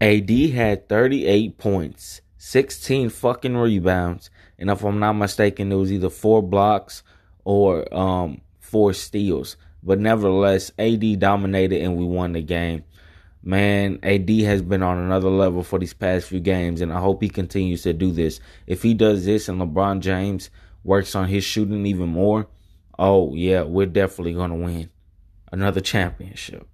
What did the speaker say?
AD had 38 points, 16 fucking rebounds, and if I'm not mistaken, it was either four blocks or um, four steals. But nevertheless, AD dominated and we won the game. Man, AD has been on another level for these past few games, and I hope he continues to do this. If he does this and LeBron James works on his shooting even more, oh, yeah, we're definitely going to win another championship.